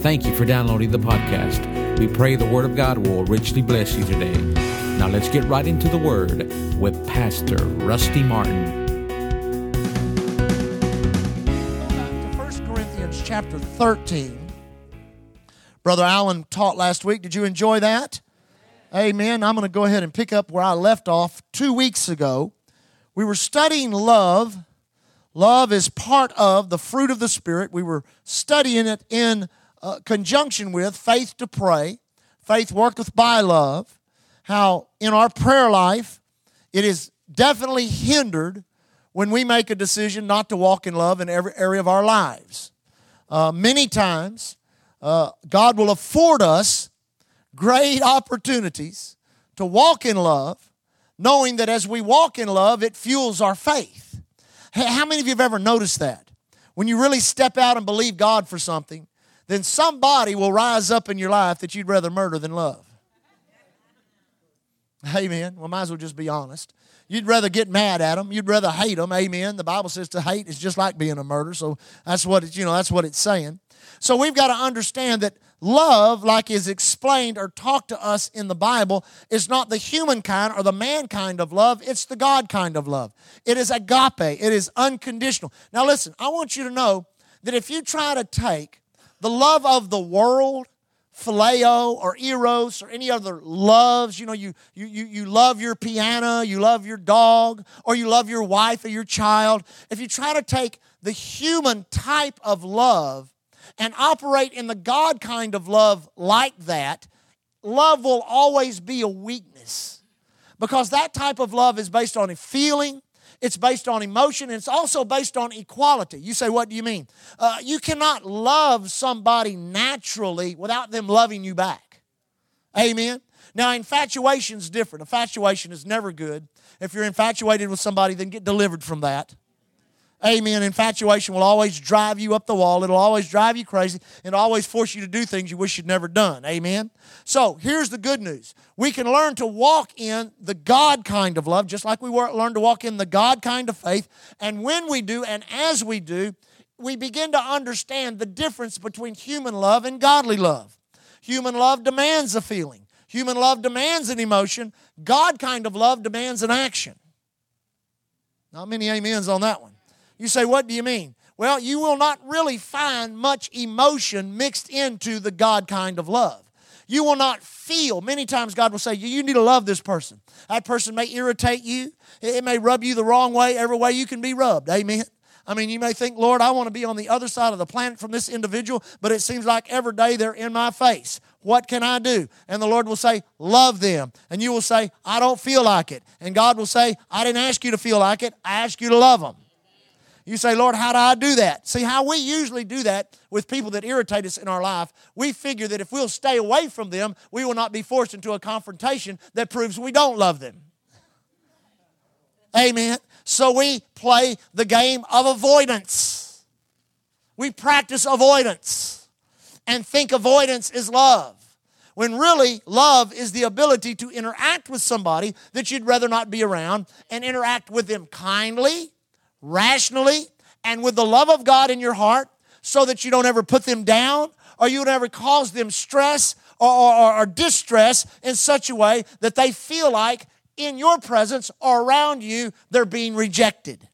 Thank you for downloading the podcast. We pray the Word of God will richly bless you today. Now let's get right into the Word with Pastor Rusty Martin. to 1 Corinthians chapter 13. Brother Allen taught last week. Did you enjoy that? Amen. I'm going to go ahead and pick up where I left off two weeks ago. We were studying love. Love is part of the fruit of the Spirit. We were studying it in uh, conjunction with faith to pray. Faith worketh by love. How in our prayer life, it is definitely hindered when we make a decision not to walk in love in every area of our lives. Uh, many times, uh, God will afford us great opportunities to walk in love, knowing that as we walk in love, it fuels our faith. How many of you have ever noticed that? When you really step out and believe God for something, then somebody will rise up in your life that you'd rather murder than love. Amen. Well, might as well just be honest. You'd rather get mad at them. You'd rather hate them. Amen. The Bible says to hate is just like being a murder. So that's what it, you know. That's what it's saying. So we've got to understand that love, like is explained or talked to us in the Bible, is not the human kind or the mankind of love. It's the God kind of love. It is agape. It is unconditional. Now listen. I want you to know that if you try to take the love of the world phileo or eros or any other loves you know you, you you you love your piano you love your dog or you love your wife or your child. If you try to take the human type of love and operate in the god kind of love like that love will always be a weakness because that type of love is based on a feeling it's based on emotion, and it's also based on equality. You say, What do you mean? Uh, you cannot love somebody naturally without them loving you back. Amen. Now, infatuation is different. Infatuation is never good. If you're infatuated with somebody, then get delivered from that. Amen. Infatuation will always drive you up the wall. It'll always drive you crazy. It'll always force you to do things you wish you'd never done. Amen. So here's the good news. We can learn to walk in the God kind of love, just like we learn to walk in the God kind of faith. And when we do, and as we do, we begin to understand the difference between human love and godly love. Human love demands a feeling. Human love demands an emotion. God kind of love demands an action. Not many amens on that one. You say, what do you mean? Well, you will not really find much emotion mixed into the God kind of love. You will not feel. Many times God will say, You need to love this person. That person may irritate you, it may rub you the wrong way, every way you can be rubbed. Amen. I mean, you may think, Lord, I want to be on the other side of the planet from this individual, but it seems like every day they're in my face. What can I do? And the Lord will say, Love them. And you will say, I don't feel like it. And God will say, I didn't ask you to feel like it, I asked you to love them. You say, Lord, how do I do that? See, how we usually do that with people that irritate us in our life, we figure that if we'll stay away from them, we will not be forced into a confrontation that proves we don't love them. Amen. So we play the game of avoidance. We practice avoidance and think avoidance is love. When really, love is the ability to interact with somebody that you'd rather not be around and interact with them kindly rationally and with the love of God in your heart so that you don't ever put them down or you don't ever cause them stress or, or, or, distress in such a way that they feel like in your presence or around you they're being rejected.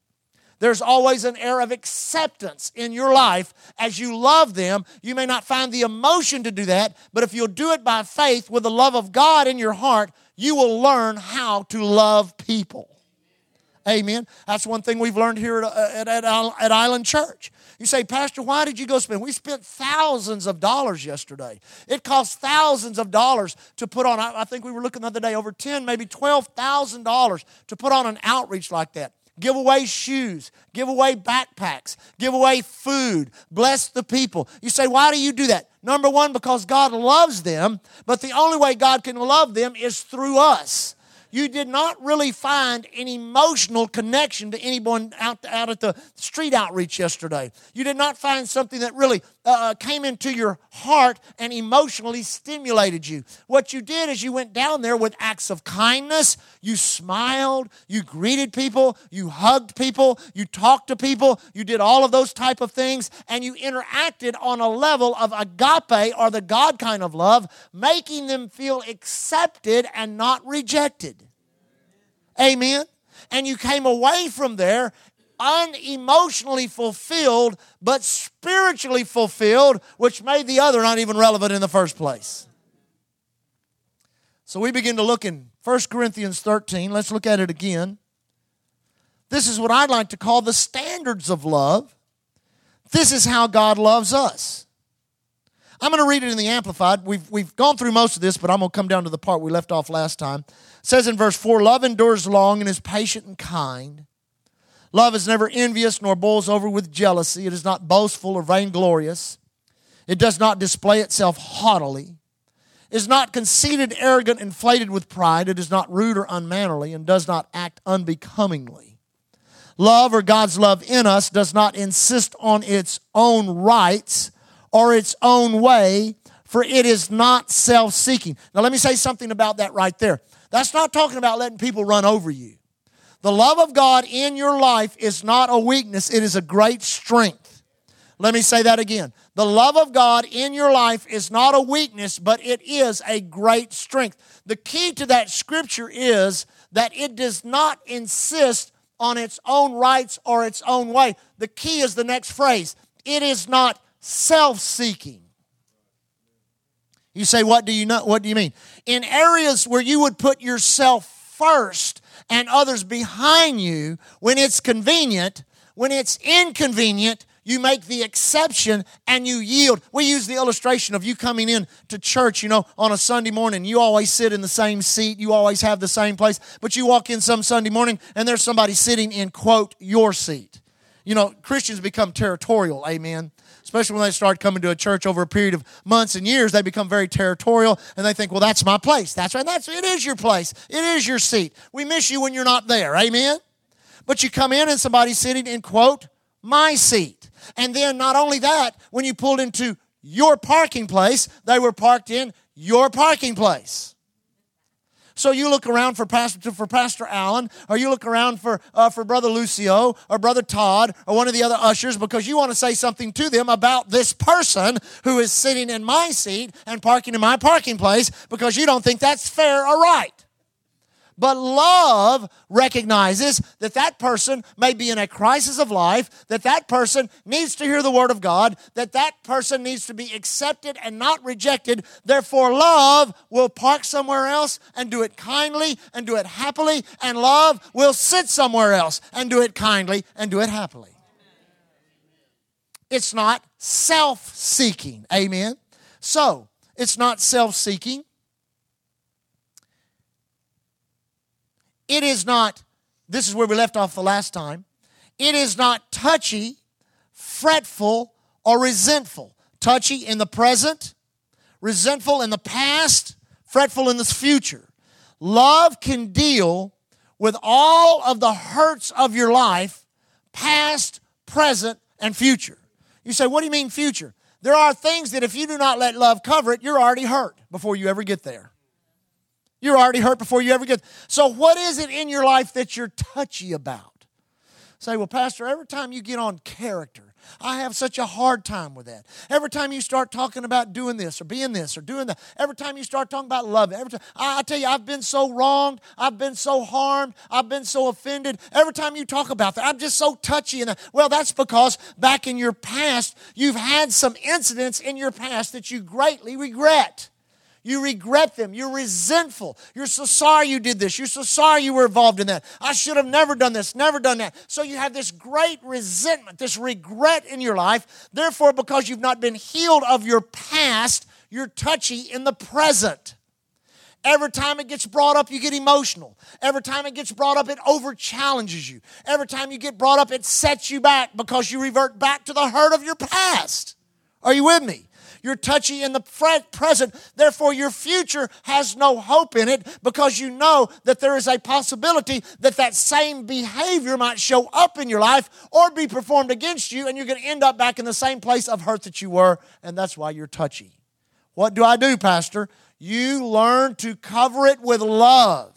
There's always an air of acceptance in your life as you love them. You may not find the emotion to do that, but if you'll do it by faith with the love of God in your heart, you will learn how to love people. Amen. That's one thing we've learned here at, uh, at, at, Island Church. You say, Pastor, why did you go spend? We spent thousands of dollars yesterday. It cost thousands of dollars to put on, I think we were looking the other day, over 10, maybe $12,000 to put on an outreach like that. Give away shoes, give away backpacks, give away food, bless the people. You say, why do you do that? Number one, because God loves them, but the only way God can love them is through us. You did not really find an emotional connection to anyone out, out at the street outreach yesterday. You did not find something that really uh, uh, came into your heart and emotionally stimulated you. What you did is you went down there with acts of kindness. You smiled, you greeted people, you hugged people, you talked to people, you did all of those type of things, and you interacted on a level of agape or the God kind of love, making them feel accepted and not rejected. Amen. And you came away from there unemotionally fulfilled, but spiritually fulfilled, which made the other not even relevant in the first place. So we begin to look in 1 Corinthians 13. Let's look at it again. This is what I'd like to call the standards of love. This is how God loves us. I'm going to read it in the Amplified. We've, we've gone through most of this, but I'm going to come down to the part we left off last time. It says in verse 4 Love endures long and is patient and kind. Love is never envious nor boils over with jealousy. It is not boastful or vainglorious. It does not display itself haughtily. It is not conceited, arrogant, inflated with pride. It is not rude or unmannerly and does not act unbecomingly. Love or God's love in us does not insist on its own rights or its own way, for it is not self seeking. Now, let me say something about that right there. That's not talking about letting people run over you. The love of God in your life is not a weakness, it is a great strength. Let me say that again. The love of God in your life is not a weakness, but it is a great strength. The key to that scripture is that it does not insist on its own rights or its own way. The key is the next phrase it is not self seeking. You say, what do you know? What do you mean? In areas where you would put yourself first and others behind you when it's convenient. When it's inconvenient, you make the exception and you yield. We use the illustration of you coming in to church, you know, on a Sunday morning. You always sit in the same seat, you always have the same place, but you walk in some Sunday morning and there's somebody sitting in, quote, your seat. You know, Christians become territorial, amen especially when they start coming to a church over a period of months and years, they become very territorial and they think, well, that's my place. That's right. That's, it is your place. It is your seat. We miss you when you're not there. Amen? But you come in and somebody's sitting in, quote, my seat. And then not only that, when you pulled into your parking place, they were parked in your parking place. So you look around for Pastor, for Pastor Allen, or you look around for, uh, for Brother Lucio, or Brother Todd, or one of the other ushers, because you want to say something to them about this person who is sitting in my seat and parking in my parking place because you don't think that's fair or right. But love recognizes that that person may be in a crisis of life, that that person needs to hear the word of God, that that person needs to be accepted and not rejected. Therefore, love will park somewhere else and do it kindly and do it happily, and love will sit somewhere else and do it kindly and do it happily. It's not self seeking. Amen. So, it's not self seeking. It is not, this is where we left off the last time, it is not touchy, fretful, or resentful. Touchy in the present, resentful in the past, fretful in the future. Love can deal with all of the hurts of your life, past, present, and future. You say, what do you mean future? There are things that if you do not let love cover it, you're already hurt before you ever get there. You're already hurt before you ever get. So, what is it in your life that you're touchy about? Say, well, Pastor, every time you get on character, I have such a hard time with that. Every time you start talking about doing this or being this or doing that, every time you start talking about love, every time I, I tell you, I've been so wronged, I've been so harmed, I've been so offended. Every time you talk about that, I'm just so touchy. And well, that's because back in your past, you've had some incidents in your past that you greatly regret. You regret them. You're resentful. You're so sorry you did this. You're so sorry you were involved in that. I should have never done this, never done that. So you have this great resentment, this regret in your life. Therefore, because you've not been healed of your past, you're touchy in the present. Every time it gets brought up, you get emotional. Every time it gets brought up, it over challenges you. Every time you get brought up, it sets you back because you revert back to the hurt of your past. Are you with me? You're touchy in the present. Therefore, your future has no hope in it because you know that there is a possibility that that same behavior might show up in your life or be performed against you, and you're going to end up back in the same place of hurt that you were, and that's why you're touchy. What do I do, Pastor? You learn to cover it with love.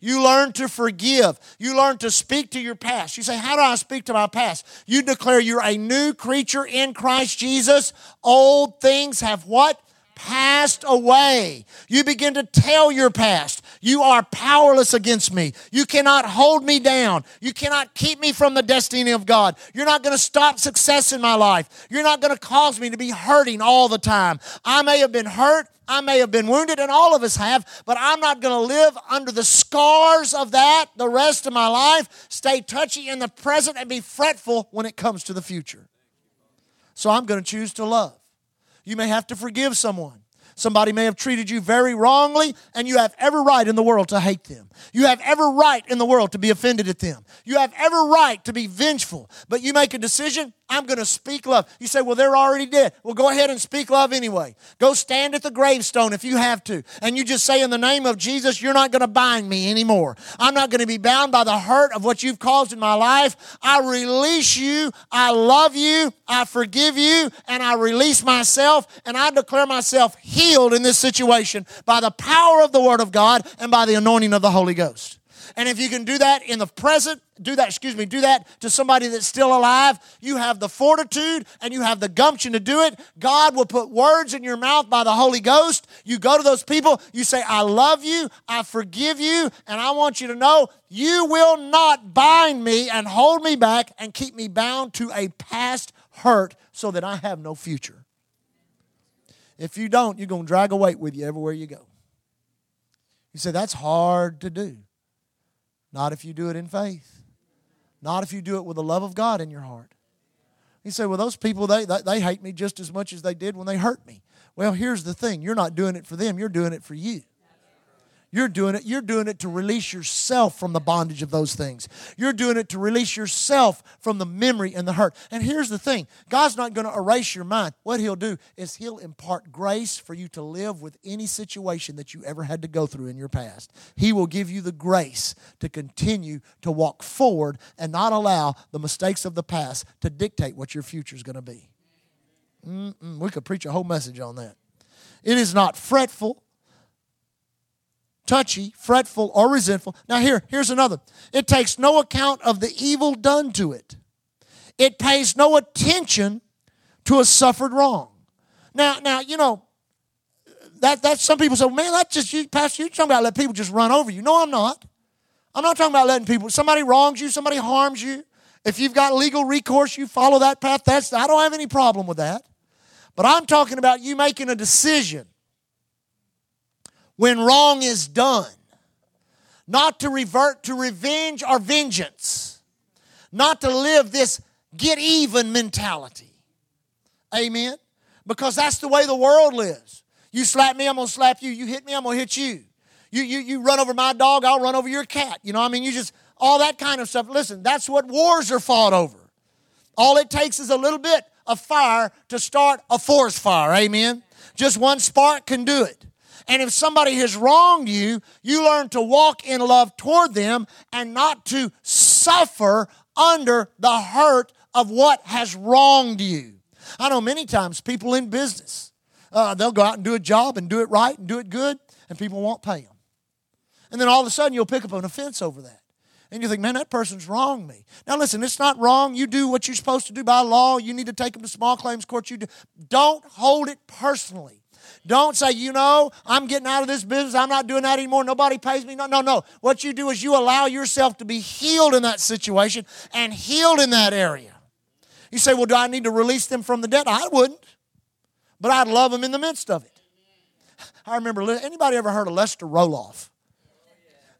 You learn to forgive. You learn to speak to your past. You say, How do I speak to my past? You declare you're a new creature in Christ Jesus. Old things have what? Passed away. You begin to tell your past. You are powerless against me. You cannot hold me down. You cannot keep me from the destiny of God. You're not going to stop success in my life. You're not going to cause me to be hurting all the time. I may have been hurt. I may have been wounded, and all of us have, but I'm not going to live under the scars of that the rest of my life. Stay touchy in the present and be fretful when it comes to the future. So I'm going to choose to love. You may have to forgive someone. Somebody may have treated you very wrongly, and you have every right in the world to hate them. You have every right in the world to be offended at them. You have every right to be vengeful. But you make a decision I'm going to speak love. You say, well, they're already dead. Well, go ahead and speak love anyway. Go stand at the gravestone if you have to. And you just say, in the name of Jesus, you're not going to bind me anymore. I'm not going to be bound by the hurt of what you've caused in my life. I release you. I love you. I forgive you. And I release myself. And I declare myself healed in this situation by the power of the Word of God and by the anointing of the Holy Ghost. And if you can do that in the present, do that, excuse me, do that to somebody that's still alive, you have the fortitude and you have the gumption to do it. God will put words in your mouth by the Holy Ghost. You go to those people, you say, I love you, I forgive you, and I want you to know you will not bind me and hold me back and keep me bound to a past hurt so that I have no future. If you don't, you're going to drag a weight with you everywhere you go. You say, that's hard to do. Not if you do it in faith. Not if you do it with the love of God in your heart. You say, well, those people, they, they, they hate me just as much as they did when they hurt me. Well, here's the thing you're not doing it for them, you're doing it for you. You're doing it. You're doing it to release yourself from the bondage of those things. You're doing it to release yourself from the memory and the hurt. And here's the thing God's not going to erase your mind. What He'll do is He'll impart grace for you to live with any situation that you ever had to go through in your past. He will give you the grace to continue to walk forward and not allow the mistakes of the past to dictate what your future is going to be. Mm-mm, we could preach a whole message on that. It is not fretful touchy, fretful, or resentful. Now, here, here's another. It takes no account of the evil done to it. It pays no attention to a suffered wrong. Now, now, you know, that that some people say, man, that's just you, Pastor, you're talking about letting people just run over you. No, I'm not. I'm not talking about letting people, somebody wrongs you, somebody harms you. If you've got legal recourse, you follow that path. That's I don't have any problem with that. But I'm talking about you making a decision when wrong is done, not to revert to revenge or vengeance, not to live this get even mentality. Amen? Because that's the way the world lives. You slap me, I'm gonna slap you. You hit me, I'm gonna hit you. You, you, you run over my dog, I'll run over your cat. You know, I mean, you just, all that kind of stuff. Listen, that's what wars are fought over. All it takes is a little bit of fire to start a forest fire. Amen? Just one spark can do it. And if somebody has wronged you, you learn to walk in love toward them and not to suffer under the hurt of what has wronged you. I know many times people in business, uh, they'll go out and do a job and do it right and do it good, and people won't pay them. And then all of a sudden you'll pick up an offense over that. And you think, man, that person's wronged me. Now listen, it's not wrong. You do what you're supposed to do by law. You need to take them to small claims court. You do. Don't hold it personally. Don't say, you know, I'm getting out of this business. I'm not doing that anymore. Nobody pays me. No, no, no. What you do is you allow yourself to be healed in that situation and healed in that area. You say, well, do I need to release them from the debt? I wouldn't, but I'd love them in the midst of it. I remember, anybody ever heard of Lester Roloff?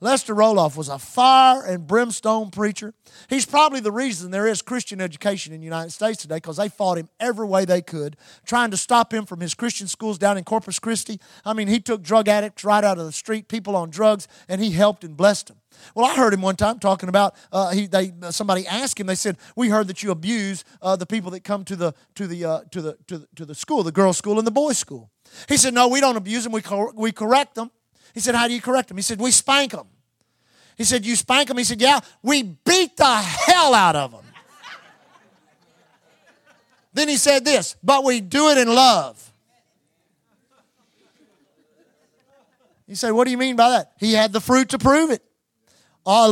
Lester Roloff was a fire and brimstone preacher. He's probably the reason there is Christian education in the United States today because they fought him every way they could, trying to stop him from his Christian schools down in Corpus Christi. I mean, he took drug addicts right out of the street, people on drugs, and he helped and blessed them. Well, I heard him one time talking about uh, he. They somebody asked him. They said, "We heard that you abuse uh, the people that come to the to the uh, to the to the to the school, the girls' school and the boys' school." He said, "No, we don't abuse them. We cor- we correct them." He said, How do you correct them? He said, We spank them. He said, You spank them? He said, Yeah, we beat the hell out of them. then he said this, But we do it in love. He said, What do you mean by that? He had the fruit to prove it.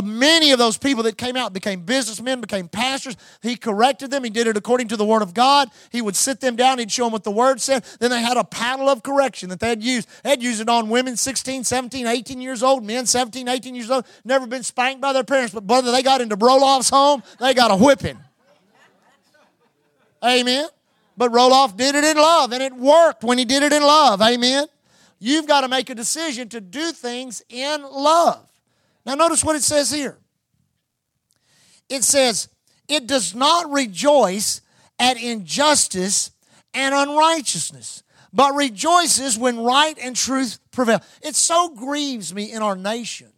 Many of those people that came out became businessmen, became pastors. He corrected them. He did it according to the Word of God. He would sit them down. He'd show them what the Word said. Then they had a paddle of correction that they'd use. They'd use it on women 16, 17, 18 years old, men 17, 18 years old, never been spanked by their parents. But brother, they got into Roloff's home, they got a whipping. Amen. But Roloff did it in love, and it worked when he did it in love. Amen. You've got to make a decision to do things in love. Now, notice what it says here. It says, It does not rejoice at injustice and unrighteousness, but rejoices when right and truth prevail. It so grieves me in our nation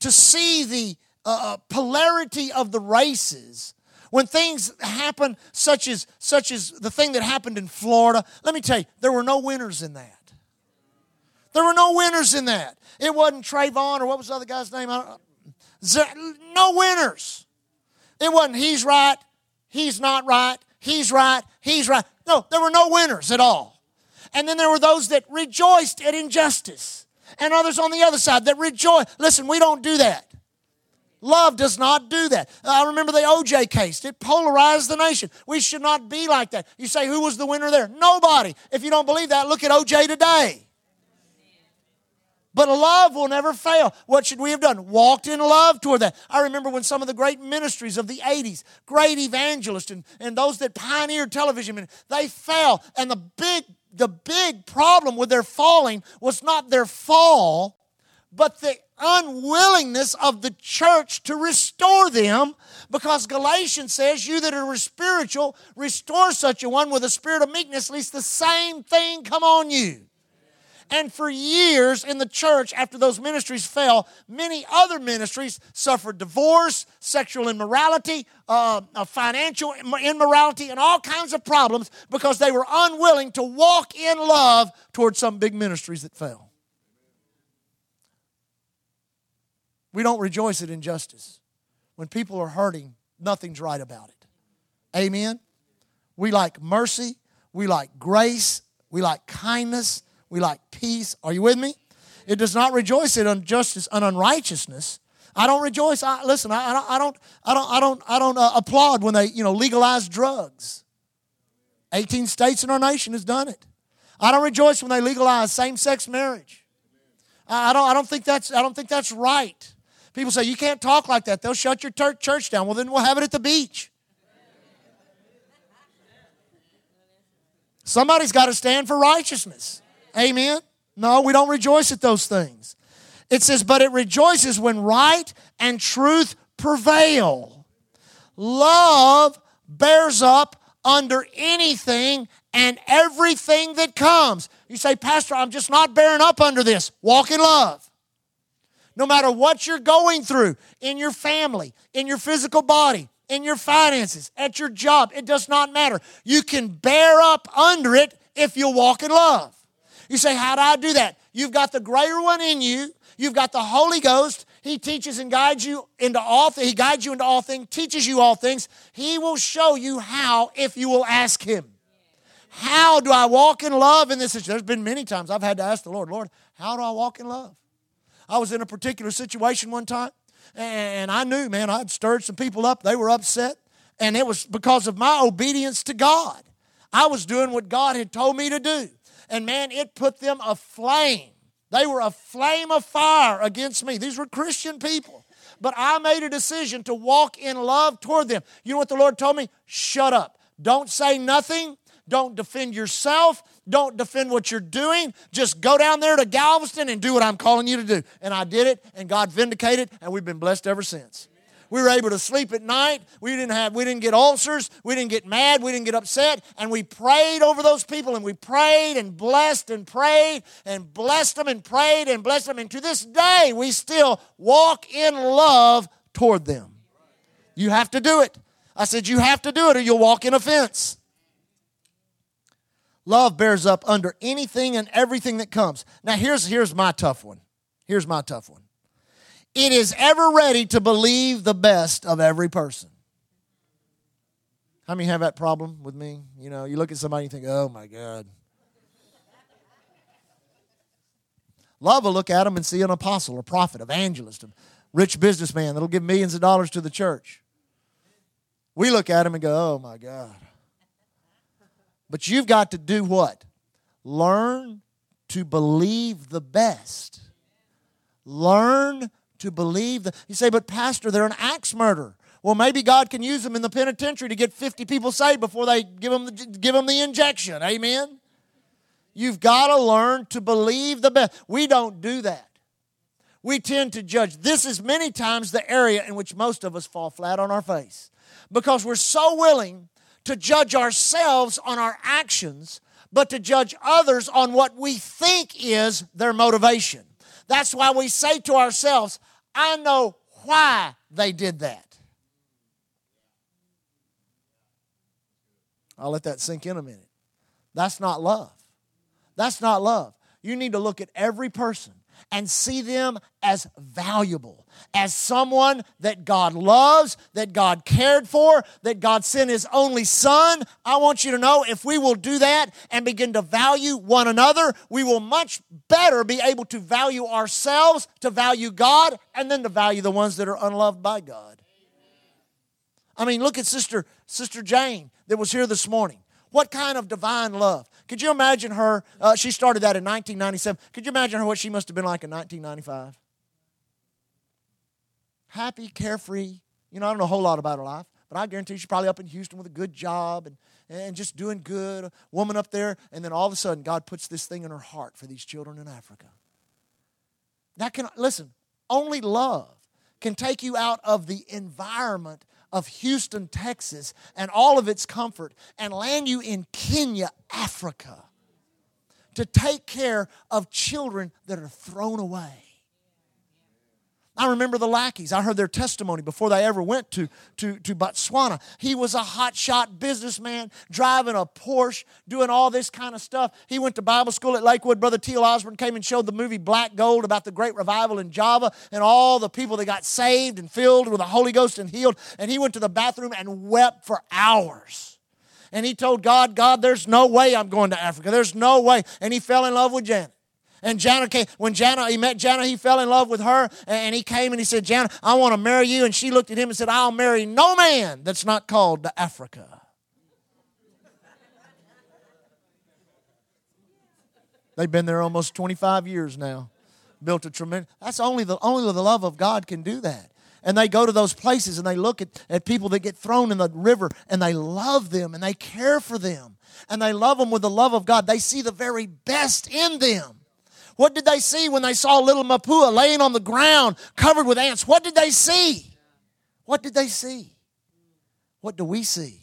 to see the uh, uh polarity of the races when things happen such as such as the thing that happened in Florida let me tell you there were no winners in that there were no winners in that. It wasn't Trayvon or what was the other guy's name? No winners. It wasn't he's right, he's not right, he's right, he's right. No, there were no winners at all. And then there were those that rejoiced at injustice, and others on the other side that rejoice. Listen, we don't do that. Love does not do that. I remember the OJ case. It polarized the nation. We should not be like that. You say, who was the winner there? Nobody. If you don't believe that, look at OJ today. But love will never fail. What should we have done? Walked in love toward that. I remember when some of the great ministries of the 80s, great evangelists and, and those that pioneered television, they fell. And the big, the big problem with their falling was not their fall, but the unwillingness of the church to restore them because Galatians says, You that are spiritual, restore such a one with a spirit of meekness, lest the same thing come on you. And for years in the church, after those ministries fell, many other ministries suffered divorce, sexual immorality, uh, uh, financial immorality, and all kinds of problems because they were unwilling to walk in love towards some big ministries that fell. We don't rejoice at injustice. When people are hurting, nothing's right about it. Amen? We like mercy, we like grace, we like kindness, we like peace. Are you with me? It does not rejoice in injustice and unrighteousness. I don't rejoice. I, listen, I, I, don't, I don't, I don't, I don't, I don't uh, applaud when they, you know, legalize drugs. 18 states in our nation has done it. I don't rejoice when they legalize same-sex marriage. I, I don't, I don't think that's, I don't think that's right. People say you can't talk like that. They'll shut your church down. Well, then we'll have it at the beach. Somebody's got to stand for righteousness. Amen? No, we don't rejoice at those things. It says, but it rejoices when right and truth prevail. Love bears up under anything and everything that comes. You say, Pastor, I'm just not bearing up under this. Walk in love. No matter what you're going through in your family, in your physical body, in your finances, at your job, it does not matter. You can bear up under it if you walk in love. You say, How do I do that? You've got the greater one in you, you've got the Holy Ghost. He teaches and guides you into all things. He guides you into all things, teaches you all things. He will show you how if you will ask Him. How do I walk in love in this situation? There's been many times I've had to ask the Lord, Lord, how do I walk in love? I was in a particular situation one time, and I knew, man, I'd stirred some people up. They were upset, and it was because of my obedience to God. I was doing what God had told me to do and man, it put them aflame. They were a flame of fire against me. These were Christian people. But I made a decision to walk in love toward them. You know what the Lord told me? Shut up. Don't say nothing. Don't defend yourself. Don't defend what you're doing. Just go down there to Galveston and do what I'm calling you to do. And I did it, and God vindicated, and we've been blessed ever since. We were able to sleep at night. We didn't have we didn't get ulcers. We didn't get mad. We didn't get upset. And we prayed over those people and we prayed and blessed and prayed and blessed them and prayed and blessed them. And to this day, we still walk in love toward them. You have to do it. I said, You have to do it or you'll walk in offense. Love bears up under anything and everything that comes. Now, here's, here's my tough one. Here's my tough one. It is ever ready to believe the best of every person. How many have that problem with me? You know, you look at somebody and you think, oh my God. Love will look at them and see an apostle, a prophet, evangelist, a rich businessman that'll give millions of dollars to the church. We look at him and go, oh my God. But you've got to do what? Learn to believe the best. Learn to believe that. You say, but Pastor, they're an axe murderer. Well, maybe God can use them in the penitentiary to get 50 people saved before they give them the, give them the injection. Amen? You've got to learn to believe the best. We don't do that. We tend to judge. This is many times the area in which most of us fall flat on our face because we're so willing to judge ourselves on our actions, but to judge others on what we think is their motivation. That's why we say to ourselves, I know why they did that. I'll let that sink in a minute. That's not love. That's not love. You need to look at every person and see them as valuable, as someone that God loves, that God cared for, that God sent His only Son. I want you to know if we will do that and begin to value one another, we will much better be able to value ourselves, to value God, and then to value the ones that are unloved by God. I mean, look at Sister, Sister Jane that was here this morning. What kind of divine love? Could you imagine her? Uh, she started that in 1997. Could you imagine her what she must have been like in 1995? Happy, carefree. You know, I don't know a whole lot about her life, but I guarantee she's probably up in Houston with a good job and, and just doing good. A woman up there, and then all of a sudden, God puts this thing in her heart for these children in Africa. That can, listen, only love can take you out of the environment of Houston, Texas, and all of its comfort, and land you in Kenya, Africa, to take care of children that are thrown away. I remember the lackeys. I heard their testimony before they ever went to, to, to Botswana. He was a hotshot businessman, driving a Porsche, doing all this kind of stuff. He went to Bible school at Lakewood. Brother T.L. Osborn came and showed the movie Black Gold about the great revival in Java and all the people that got saved and filled with the Holy Ghost and healed. And he went to the bathroom and wept for hours. And he told God, God, there's no way I'm going to Africa. There's no way. And he fell in love with Janet. And Jana came, when Jana, he met Jana, he fell in love with her, and he came and he said, Jana, I want to marry you. And she looked at him and said, I'll marry no man that's not called to Africa. They've been there almost 25 years now. Built a tremendous, that's only the, only the love of God can do that. And they go to those places and they look at, at people that get thrown in the river and they love them and they care for them and they love them with the love of God. They see the very best in them. What did they see when they saw little Mapua laying on the ground covered with ants? What did they see? What did they see? What do we see?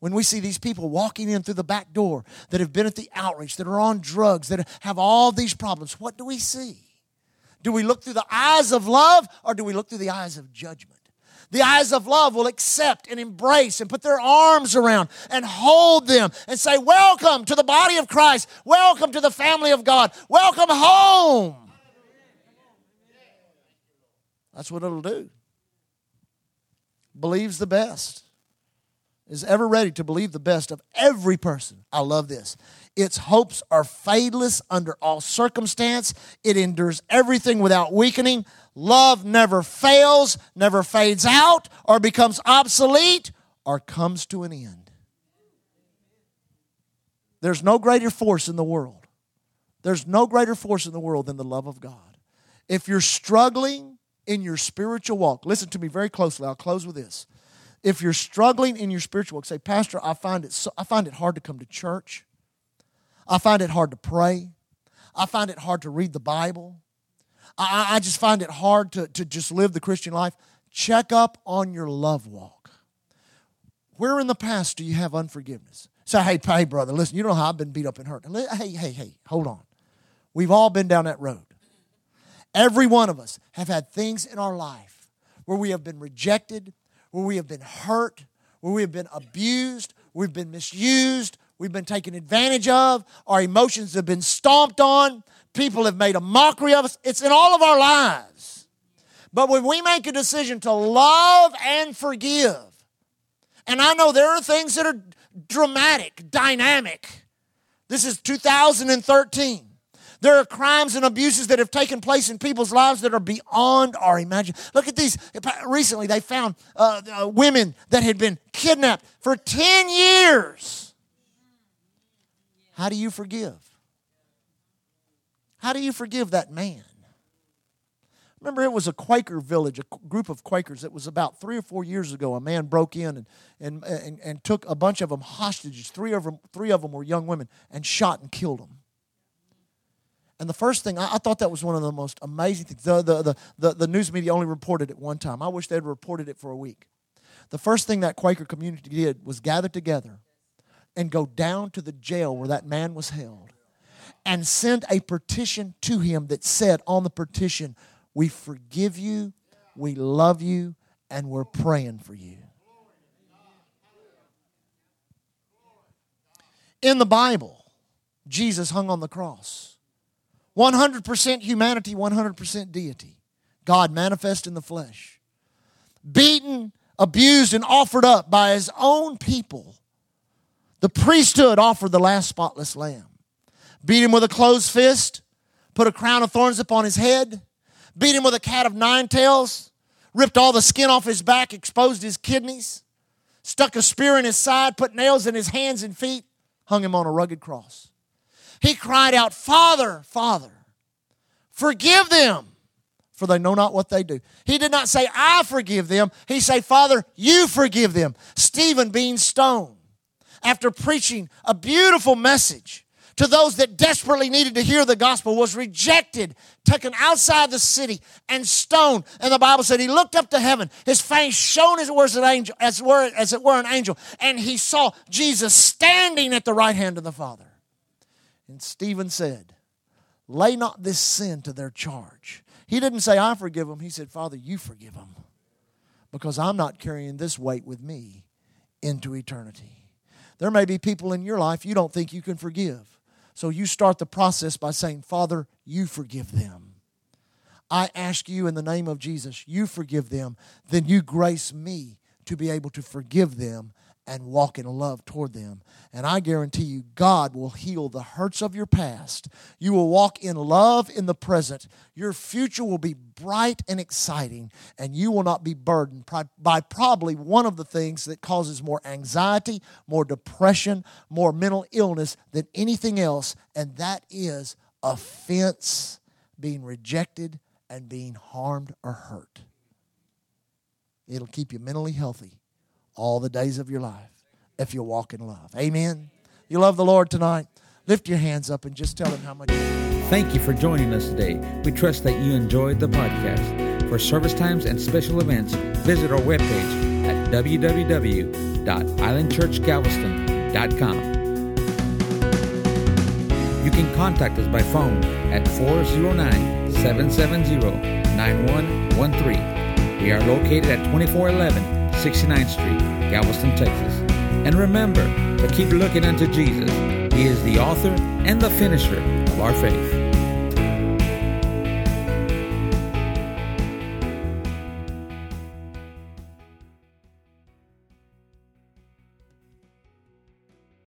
When we see these people walking in through the back door that have been at the outreach, that are on drugs, that have all these problems, what do we see? Do we look through the eyes of love or do we look through the eyes of judgment? The eyes of love will accept and embrace and put their arms around and hold them and say, Welcome to the body of Christ. Welcome to the family of God. Welcome home. That's what it'll do. Believes the best. Is ever ready to believe the best of every person. I love this. Its hopes are fadeless under all circumstance. It endures everything without weakening. Love never fails, never fades out, or becomes obsolete, or comes to an end. There's no greater force in the world. There's no greater force in the world than the love of God. If you're struggling in your spiritual walk, listen to me very closely. I'll close with this. If you're struggling in your spiritual walk, say, Pastor, I find it so, I find it hard to come to church. I find it hard to pray. I find it hard to read the Bible. I, I just find it hard to, to just live the Christian life. Check up on your love walk. Where in the past do you have unforgiveness? Say, hey, hey, brother, listen, you know how I've been beat up and hurt. Hey, hey, hey, hold on. We've all been down that road. Every one of us have had things in our life where we have been rejected, where we have been hurt, where we have been abused, we've been misused, we've been taken advantage of, our emotions have been stomped on, people have made a mockery of us. It's in all of our lives. But when we make a decision to love and forgive, and I know there are things that are dramatic, dynamic. This is 2013. There are crimes and abuses that have taken place in people's lives that are beyond our imagination. Look at these. Recently, they found uh, uh, women that had been kidnapped for 10 years. How do you forgive? How do you forgive that man? Remember, it was a Quaker village, a group of Quakers. It was about three or four years ago. A man broke in and, and, and, and took a bunch of them hostages. Three of them, three of them were young women and shot and killed them. And the first thing, I, I, thought that was one of the most amazing things. The, the, the, the, the news media only reported it one time. I wish they'd reported it for a week. The first thing that Quaker community did was gather together and go down to the jail where that man was held and send a petition to him that said on the petition, We forgive you, we love you, and we're praying for you. In the Bible, Jesus hung on the cross. 100% humanity, 100% deity. God manifest in the flesh. Beaten, abused, and offered up by his own people. The priesthood offered the last spotless lamb. Beat him with a closed fist, put a crown of thorns upon his head, beat him with a cat of nine tails, ripped all the skin off his back, exposed his kidneys, stuck a spear in his side, put nails in his hands and feet, hung him on a rugged cross. He cried out, Father, Father, forgive them, for they know not what they do. He did not say, I forgive them. He said, Father, you forgive them. Stephen being stoned after preaching a beautiful message to those that desperately needed to hear the gospel was rejected, taken outside the city, and stoned. And the Bible said he looked up to heaven, his face shone as it were an angel, as, were, as it were an angel, and he saw Jesus standing at the right hand of the Father. And Stephen said, Lay not this sin to their charge. He didn't say, I forgive them. He said, Father, you forgive them. Because I'm not carrying this weight with me into eternity. There may be people in your life you don't think you can forgive. So you start the process by saying, Father, you forgive them. I ask you in the name of Jesus, you forgive them. Then you grace me to be able to forgive them and walk in love toward them. And I guarantee you, God will heal the hurts of your past. You will walk in love in the present. Your future will be bright and exciting, and you will not be burdened by probably one of the things that causes more anxiety, more depression, more mental illness than anything else, and that is offense, being rejected, and being harmed or hurt. It'll keep you mentally healthy all the days of your life if you walk in love. Amen. You love the Lord tonight? Lift your hands up and just tell him how much. Thank you for joining us today. We trust that you enjoyed the podcast. For service times and special events, visit our webpage at www.islandchurchgalveston.com. You can contact us by phone at 409 770 9113. We are located at 2411 69th Street, Galveston, Texas. And remember to keep looking unto Jesus. He is the author and the finisher of our faith.